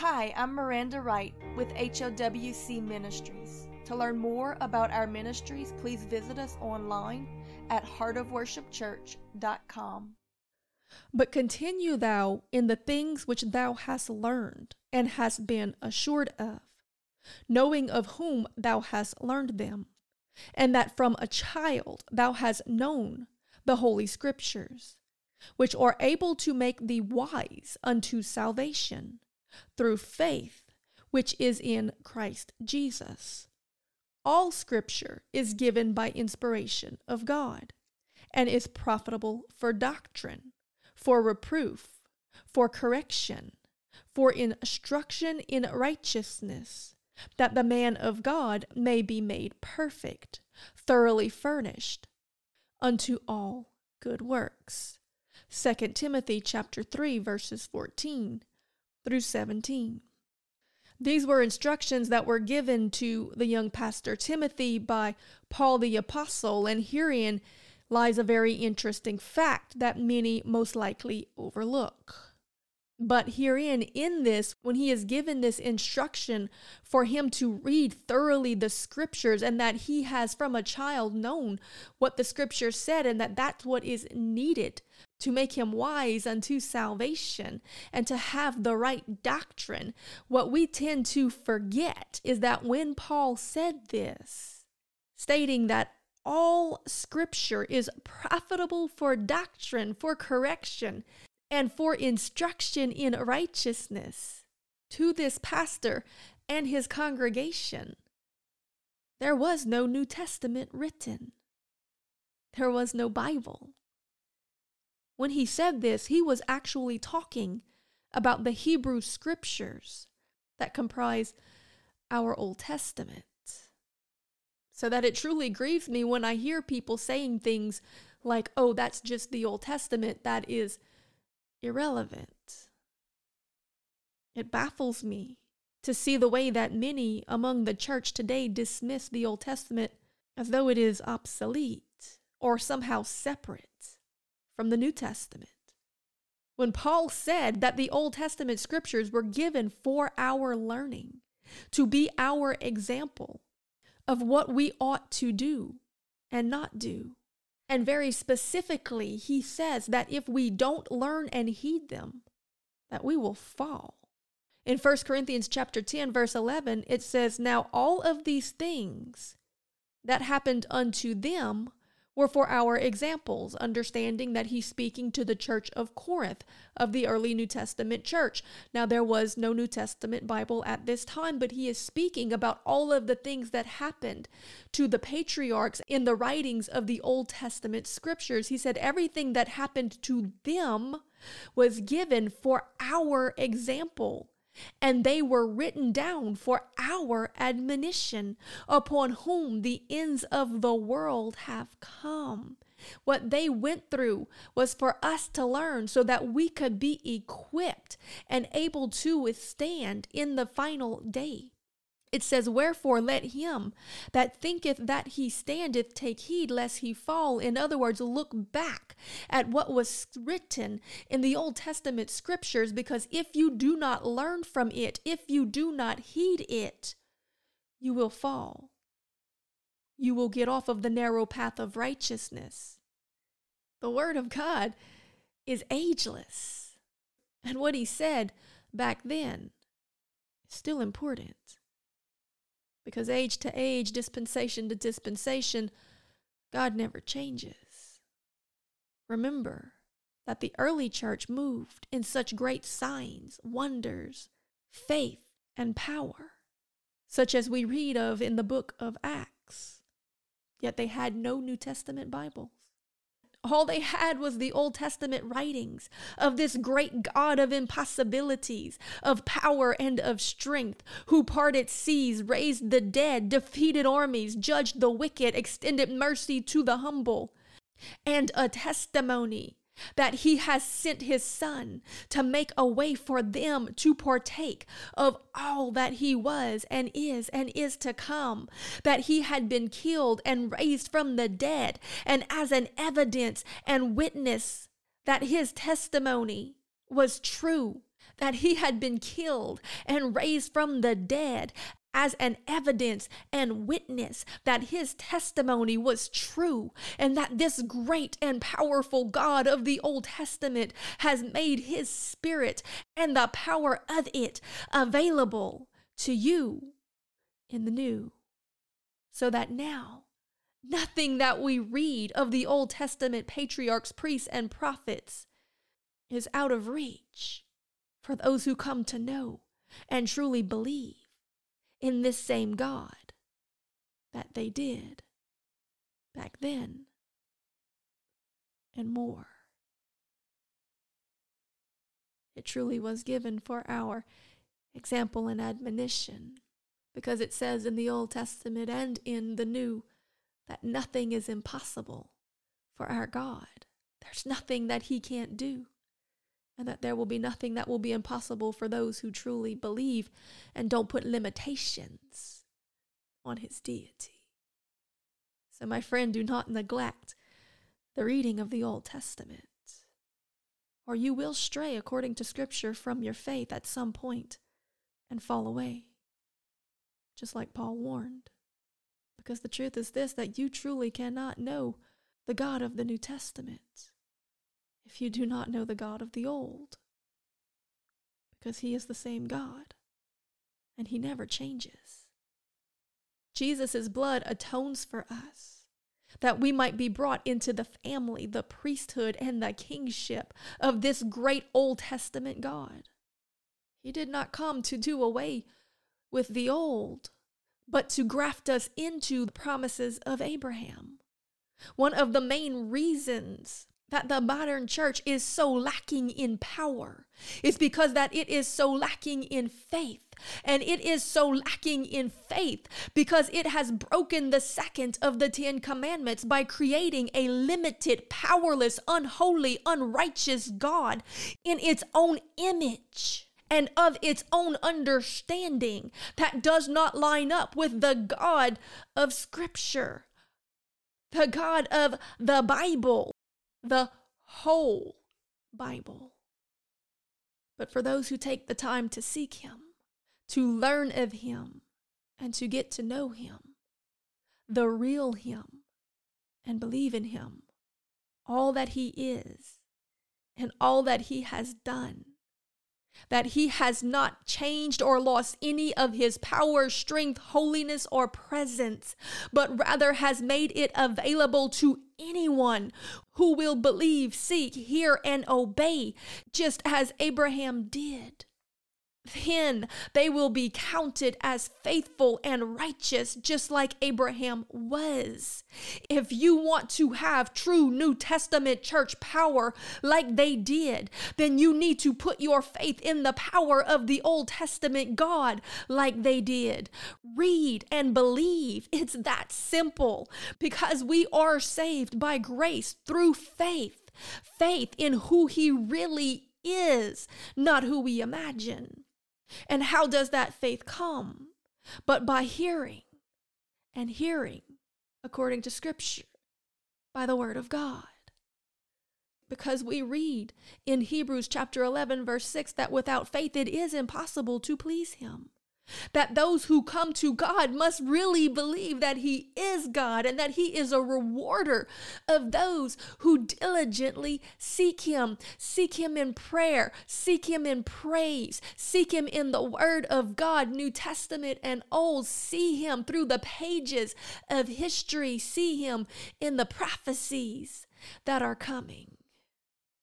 Hi, I'm Miranda Wright with HOWC Ministries. To learn more about our ministries, please visit us online at heartofworshipchurch.com. But continue thou in the things which thou hast learned and hast been assured of, knowing of whom thou hast learned them, and that from a child thou hast known the holy scriptures, which are able to make thee wise unto salvation through faith which is in Christ Jesus. All scripture is given by inspiration of God and is profitable for doctrine, for reproof, for correction, for instruction in righteousness, that the man of God may be made perfect, thoroughly furnished unto all good works. 2 Timothy chapter 3 verses 14 through 17. These were instructions that were given to the young pastor Timothy by Paul the apostle and herein lies a very interesting fact that many most likely overlook. But herein, in this, when he is given this instruction for him to read thoroughly the scriptures, and that he has from a child known what the scriptures said, and that that's what is needed to make him wise unto salvation and to have the right doctrine, what we tend to forget is that when Paul said this, stating that all scripture is profitable for doctrine, for correction, and for instruction in righteousness to this pastor and his congregation. There was no New Testament written. There was no Bible. When he said this, he was actually talking about the Hebrew scriptures that comprise our Old Testament. So that it truly grieves me when I hear people saying things like, oh, that's just the Old Testament, that is irrelevant. It baffles me to see the way that many among the church today dismiss the Old Testament as though it is obsolete or somehow separate from the New Testament. When Paul said that the Old Testament scriptures were given for our learning, to be our example of what we ought to do and not do. And very specifically, he says that if we don't learn and heed them, that we will fall. In 1 Corinthians chapter 10 verse 11, it says, "Now all of these things that happened unto them were for our examples, understanding that he's speaking to the church of Corinth, of the early New Testament church. Now, there was no New Testament Bible at this time, but he is speaking about all of the things that happened to the patriarchs in the writings of the Old Testament scriptures. He said everything that happened to them was given for our example and they were written down for our admonition, upon whom the ends of the world have come. What they went through was for us to learn so that we could be equipped and able to withstand in the final day. It says, Wherefore let him that thinketh that he standeth take heed lest he fall. In other words, look back at what was written in the Old Testament scriptures, because if you do not learn from it, if you do not heed it, you will fall. You will get off of the narrow path of righteousness. The Word of God is ageless. And what he said back then is still important. Because age to age, dispensation to dispensation, God never changes. Remember that the early church moved in such great signs, wonders, faith, and power, such as we read of in the book of Acts. Yet they had no New Testament Bible. All they had was the Old Testament writings of this great God of impossibilities, of power and of strength, who parted seas, raised the dead, defeated armies, judged the wicked, extended mercy to the humble, and a testimony that he has sent his son to make a way for them to partake of all that he was and is and is to come, that he had been killed and raised from the dead, and as an evidence and witness that his testimony was true that he had been killed and raised from the dead as an evidence and witness that his testimony was true and that this great and powerful God of the Old Testament has made his spirit and the power of it available to you in the new. So that now, nothing that we read of the Old Testament patriarchs, priests, and prophets is out of reach for those who come to know and truly believe in this same God that they did back then and more. It truly was given for our example and admonition because it says in the Old Testament and in the New that nothing is impossible for our God. There's nothing that He can't do and that there will be nothing that will be impossible for those who truly believe and don't put limitations on his deity. So, my friend, do not neglect the reading of the Old Testament, or you will stray according to Scripture from your faith at some point and fall away, just like Paul warned. Because the truth is this that you truly cannot know the God of the New Testament if you do not know the God of the old. Because he is the same God, and he never changes. Jesus' blood atones for us, that we might be brought into the family, the priesthood, and the kingship of this great Old Testament God. He did not come to do away with the old, but to graft us into the promises of Abraham. One of the main reasons that the modern church is so lacking in power. Is because that it is so lacking in faith and it is so lacking in faith because it has broken the second of the 10 commandments by creating a limited powerless unholy unrighteous god in its own image and of its own understanding that does not line up with the God of Scripture, the God of the Bible the whole Bible. But for those who take the time to seek Him, to learn of Him, and to get to know Him, the real Him, and believe in Him, all that He is, and all that He has done, that he has not changed or lost any of his power, strength, holiness, or presence, but rather has made it available to anyone who will believe, seek, hear, and obey, just as Abraham did then they will be counted as faithful and righteous, just like Abraham was. If you want to have true New Testament church power like they did, then you need to put your faith in the power of the Old Testament God like they did. Read and believe. It's that simple because we are saved by grace through faith. Faith in who He really is, not who we imagine. And how does that faith come? But by hearing, and hearing according to Scripture, by the Word of God. Because we read in Hebrews chapter 11, verse 6, that without faith it is impossible to please Him. That those who come to God must really believe that He is God and that He is a rewarder of those who diligently seek Him. Seek Him in prayer, seek Him in praise, seek Him in the Word of God, New Testament and Old. See Him through the pages of history, see Him in the prophecies that are coming.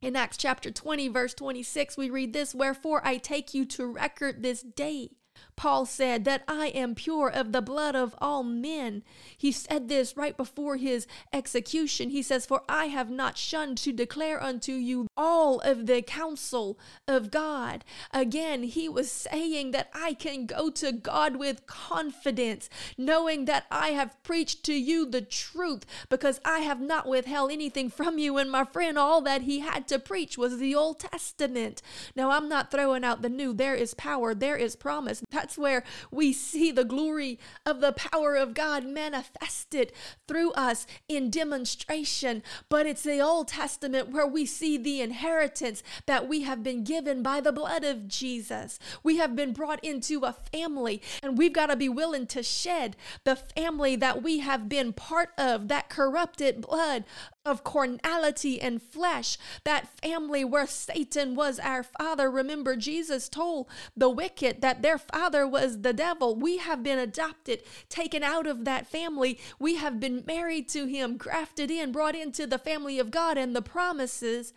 In Acts chapter 20, verse 26, we read this Wherefore I take you to record this day Paul said that I am pure of the blood of all men. He said this right before his execution. He says, For I have not shunned to declare unto you all of the counsel of God. Again, he was saying that I can go to God with confidence, knowing that I have preached to you the truth because I have not withheld anything from you. And my friend, all that he had to preach was the Old Testament. Now, I'm not throwing out the new. There is power, there is promise where we see the glory of the power of God manifested through us in demonstration. But it's the Old Testament where we see the inheritance that we have been given by the blood of Jesus. We have been brought into a family, and we've got to be willing to shed the family that we have been part of, that corrupted blood of carnality and flesh, that family where Satan was our father. Remember, Jesus told the wicked that their was the devil. We have been adopted, taken out of that family. We have been married to him, grafted in, brought into the family of God and the promises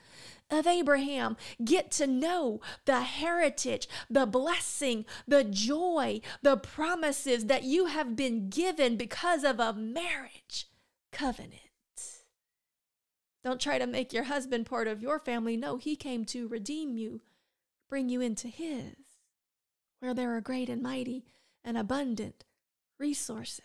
of Abraham. Get to know the heritage, the blessing, the joy, the promises that you have been given because of a marriage covenant. Don't try to make your husband part of your family. No, he came to redeem you, bring you into his, where there are great and mighty and abundant resources.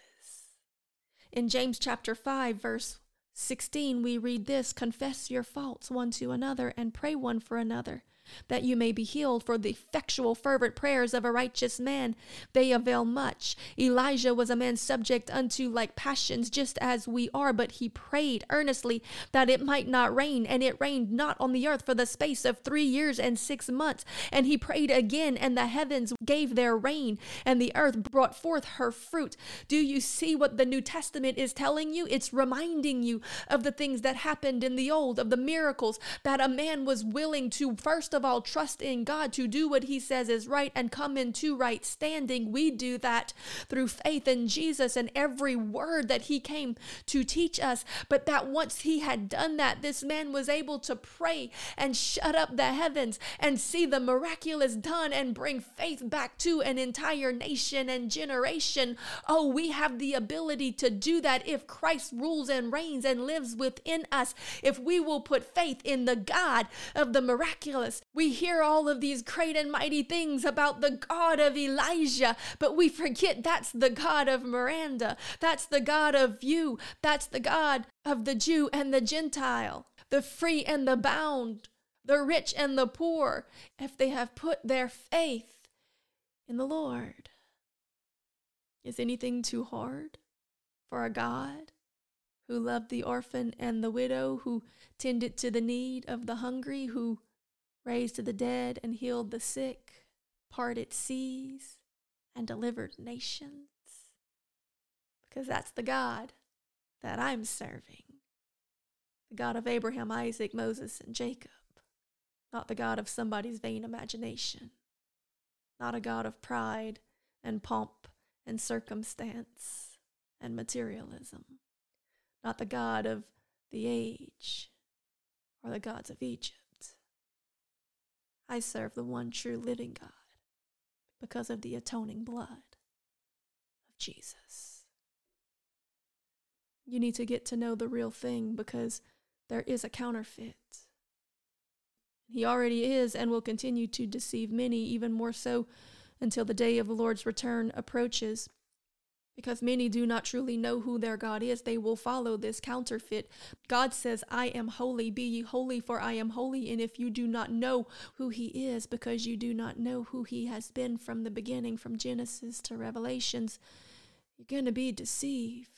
In James chapter 5, verse 16, we read this Confess your faults one to another and pray one for another that you may be healed, for the effectual, fervent prayers of a righteous man, they avail much. Elijah was a man subject unto like passions, just as we are, but he prayed earnestly that it might not rain, and it rained not on the earth for the space of three years and six months. And he prayed again, and the heavens gave their rain, and the earth brought forth her fruit. Do you see what the New Testament is telling you? It's reminding you of the things that happened in the old, of the miracles that a man was willing to first of all trust in God to do what He says is right and come into right standing. We do that through faith in Jesus and every word that He came to teach us. But that once He had done that, this man was able to pray and shut up the heavens and see the miraculous done and bring faith back to an entire nation and generation. Oh, we have the ability to do that if Christ rules and reigns and lives within us. If we will put faith in the God of the miraculous, we hear all of these great and mighty things about the God of Elijah, but we forget that's the God of Miranda. That's the God of you. That's the God of the Jew and the Gentile, the free and the bound, the rich and the poor, if they have put their faith in the Lord. Is anything too hard for a God who loved the orphan and the widow, who tended to the need of the hungry, who raised the dead and healed the sick, parted seas and delivered nations. Because that's the God that I'm serving the God of Abraham, Isaac, Moses, and Jacob, not the God of somebody's vain imagination, not a God of pride and pomp and circumstance and materialism, not the God of the age or the gods of Egypt. I serve the one true living God because of the atoning blood of Jesus. You need to get to know the real thing because there is a counterfeit. He already is and will continue to deceive many, even more so until the day of the Lord's return approaches because many do not truly know who their God is, they will follow this counterfeit. God says, I am holy, be ye holy, for I am holy. And if you do not know who He is, because you do not know who He has been from the beginning, from Genesis to Revelations, you're going to be deceived.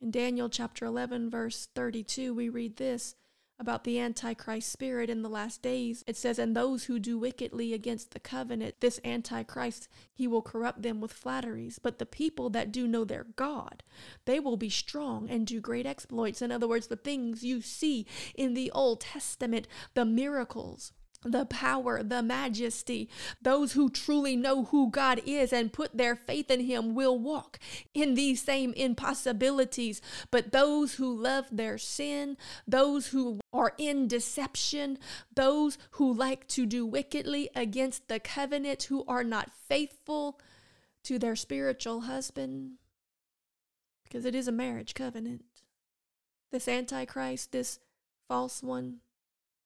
In Daniel chapter 11, verse 32, we read this about the Antichrist spirit in the last days. It says, And those who do wickedly against the covenant, this Antichrist, he will corrupt them with flatteries. But the people that do know their God, they will be strong and do great exploits. In other words, the things you see in the Old Testament, the miracles, the power, the majesty. Those who truly know who God is and put their faith in Him will walk in these same impossibilities. But those who love their sin, those who are in deception, those who like to do wickedly against the covenant, who are not faithful to their spiritual husband, because it is a marriage covenant. This Antichrist, this false one,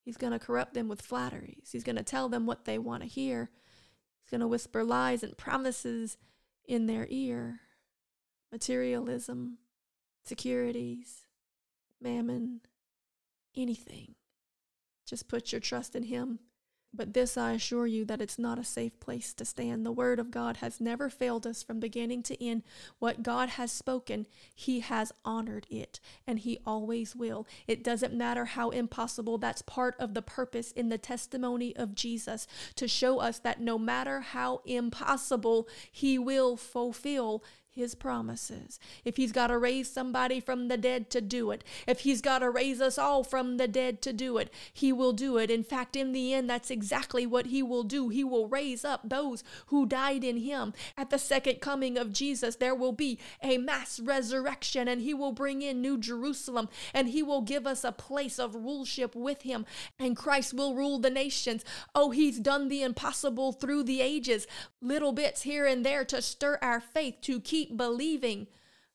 He's going to corrupt them with flatteries. He's going to tell them what they want to hear. He's going to whisper lies and promises in their ear. Materialism, securities, mammon, anything. Just put your trust in Him But this I assure you that it's not a safe place to stand. The word of God has never failed us from beginning to end. What God has spoken, He has honored it, and He always will. It doesn't matter how impossible, that's part of the purpose in the testimony of Jesus to show us that no matter how impossible, He will fulfill his promises. If he's got to raise somebody from the dead to do it, if he's got to raise us all from the dead to do it, he will do it. In fact, in the end, that's exactly what he will do. He will raise up those who died in him. At the second coming of Jesus, there will be a mass resurrection, and he will bring in New Jerusalem, and he will give us a place of ruleship with him, and Christ will rule the nations. Oh, he's done the impossible through the ages, little bits here and there to stir our faith, to keep keep believing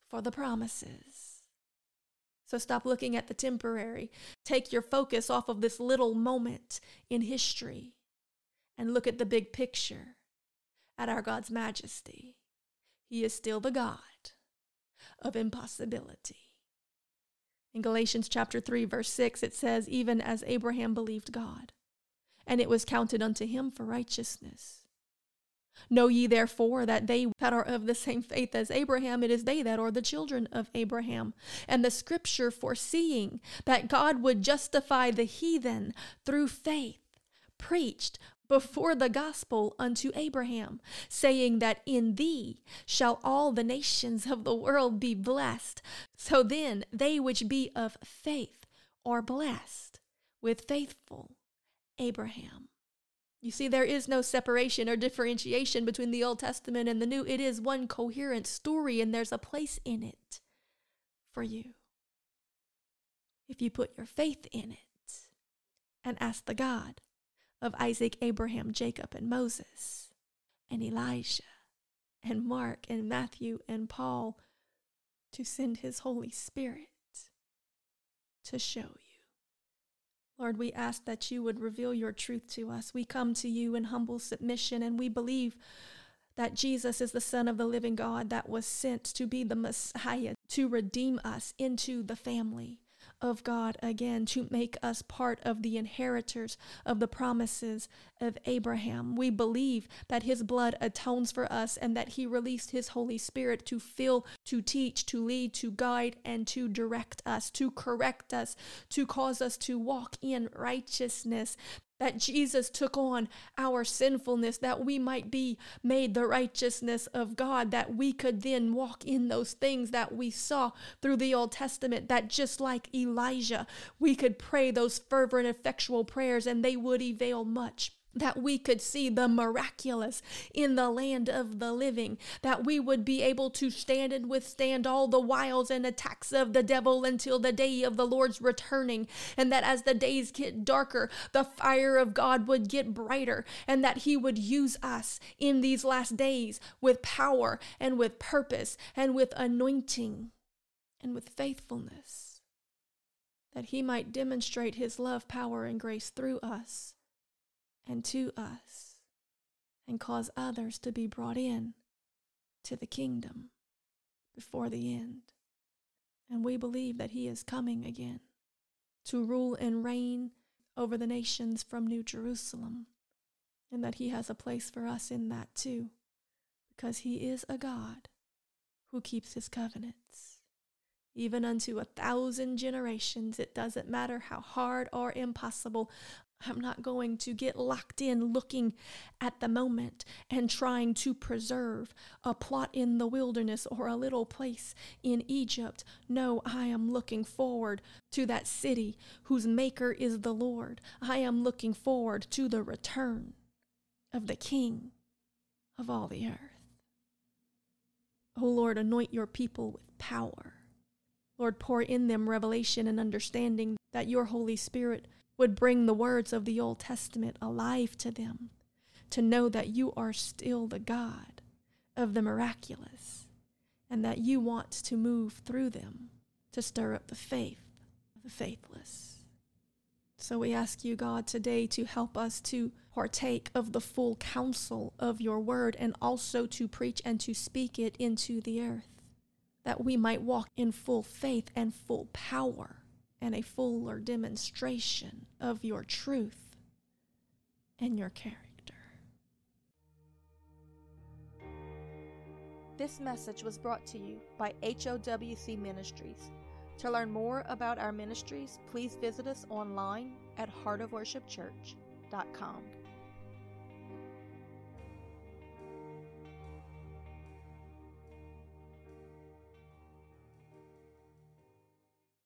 for the promises. So stop looking at the temporary. Take your focus off of this little moment in history and look at the big picture, at our God's majesty. He is still the God of impossibility. In Galatians chapter 3 verse 6 it says even as Abraham believed God and it was counted unto him for righteousness. Know ye therefore that they that are of the same faith as Abraham, it is they that are the children of Abraham. And the scripture foreseeing that God would justify the heathen through faith, preached before the gospel unto Abraham, saying that in thee shall all the nations of the world be blessed. So then they which be of faith are blessed with faithful Abraham. You see, there is no separation or differentiation between the Old Testament and the New. It is one coherent story, and there's a place in it for you. If you put your faith in it and ask the God of Isaac, Abraham, Jacob, and Moses, and Elijah, and Mark, and Matthew, and Paul to send his Holy Spirit to show you. Lord, we ask that you would reveal your truth to us. We come to you in humble submission and we believe that Jesus is the Son of the living God that was sent to be the Messiah to redeem us into the family of God again to make us part of the inheritors of the promises of Abraham. We believe that his blood atones for us and that he released his Holy Spirit to fill, to teach, to lead, to guide, and to direct us, to correct us, to cause us to walk in righteousness that Jesus took on our sinfulness, that we might be made the righteousness of God, that we could then walk in those things that we saw through the Old Testament, that just like Elijah, we could pray those fervent, effectual prayers and they would avail much that we could see the miraculous in the land of the living, that we would be able to stand and withstand all the wiles and attacks of the devil until the day of the Lord's returning, and that as the days get darker, the fire of God would get brighter, and that He would use us in these last days with power and with purpose and with anointing and with faithfulness, that He might demonstrate His love, power, and grace through us and to us and cause others to be brought in to the kingdom before the end. And we believe that he is coming again to rule and reign over the nations from New Jerusalem, and that he has a place for us in that too, because he is a God who keeps his covenants. Even unto a thousand generations, it doesn't matter how hard or impossible I'm not going to get locked in looking at the moment and trying to preserve a plot in the wilderness or a little place in Egypt. No, I am looking forward to that city whose maker is the Lord. I am looking forward to the return of the King of all the earth. O oh Lord, anoint your people with power. Lord, pour in them revelation and understanding that your Holy Spirit would bring the words of the Old Testament alive to them, to know that you are still the God of the miraculous and that you want to move through them to stir up the faith of the faithless. So we ask you, God, today to help us to partake of the full counsel of your word and also to preach and to speak it into the earth, that we might walk in full faith and full power and a fuller demonstration of your truth and your character. This message was brought to you by HOWC Ministries. To learn more about our ministries, please visit us online at heartofworshipchurch.com.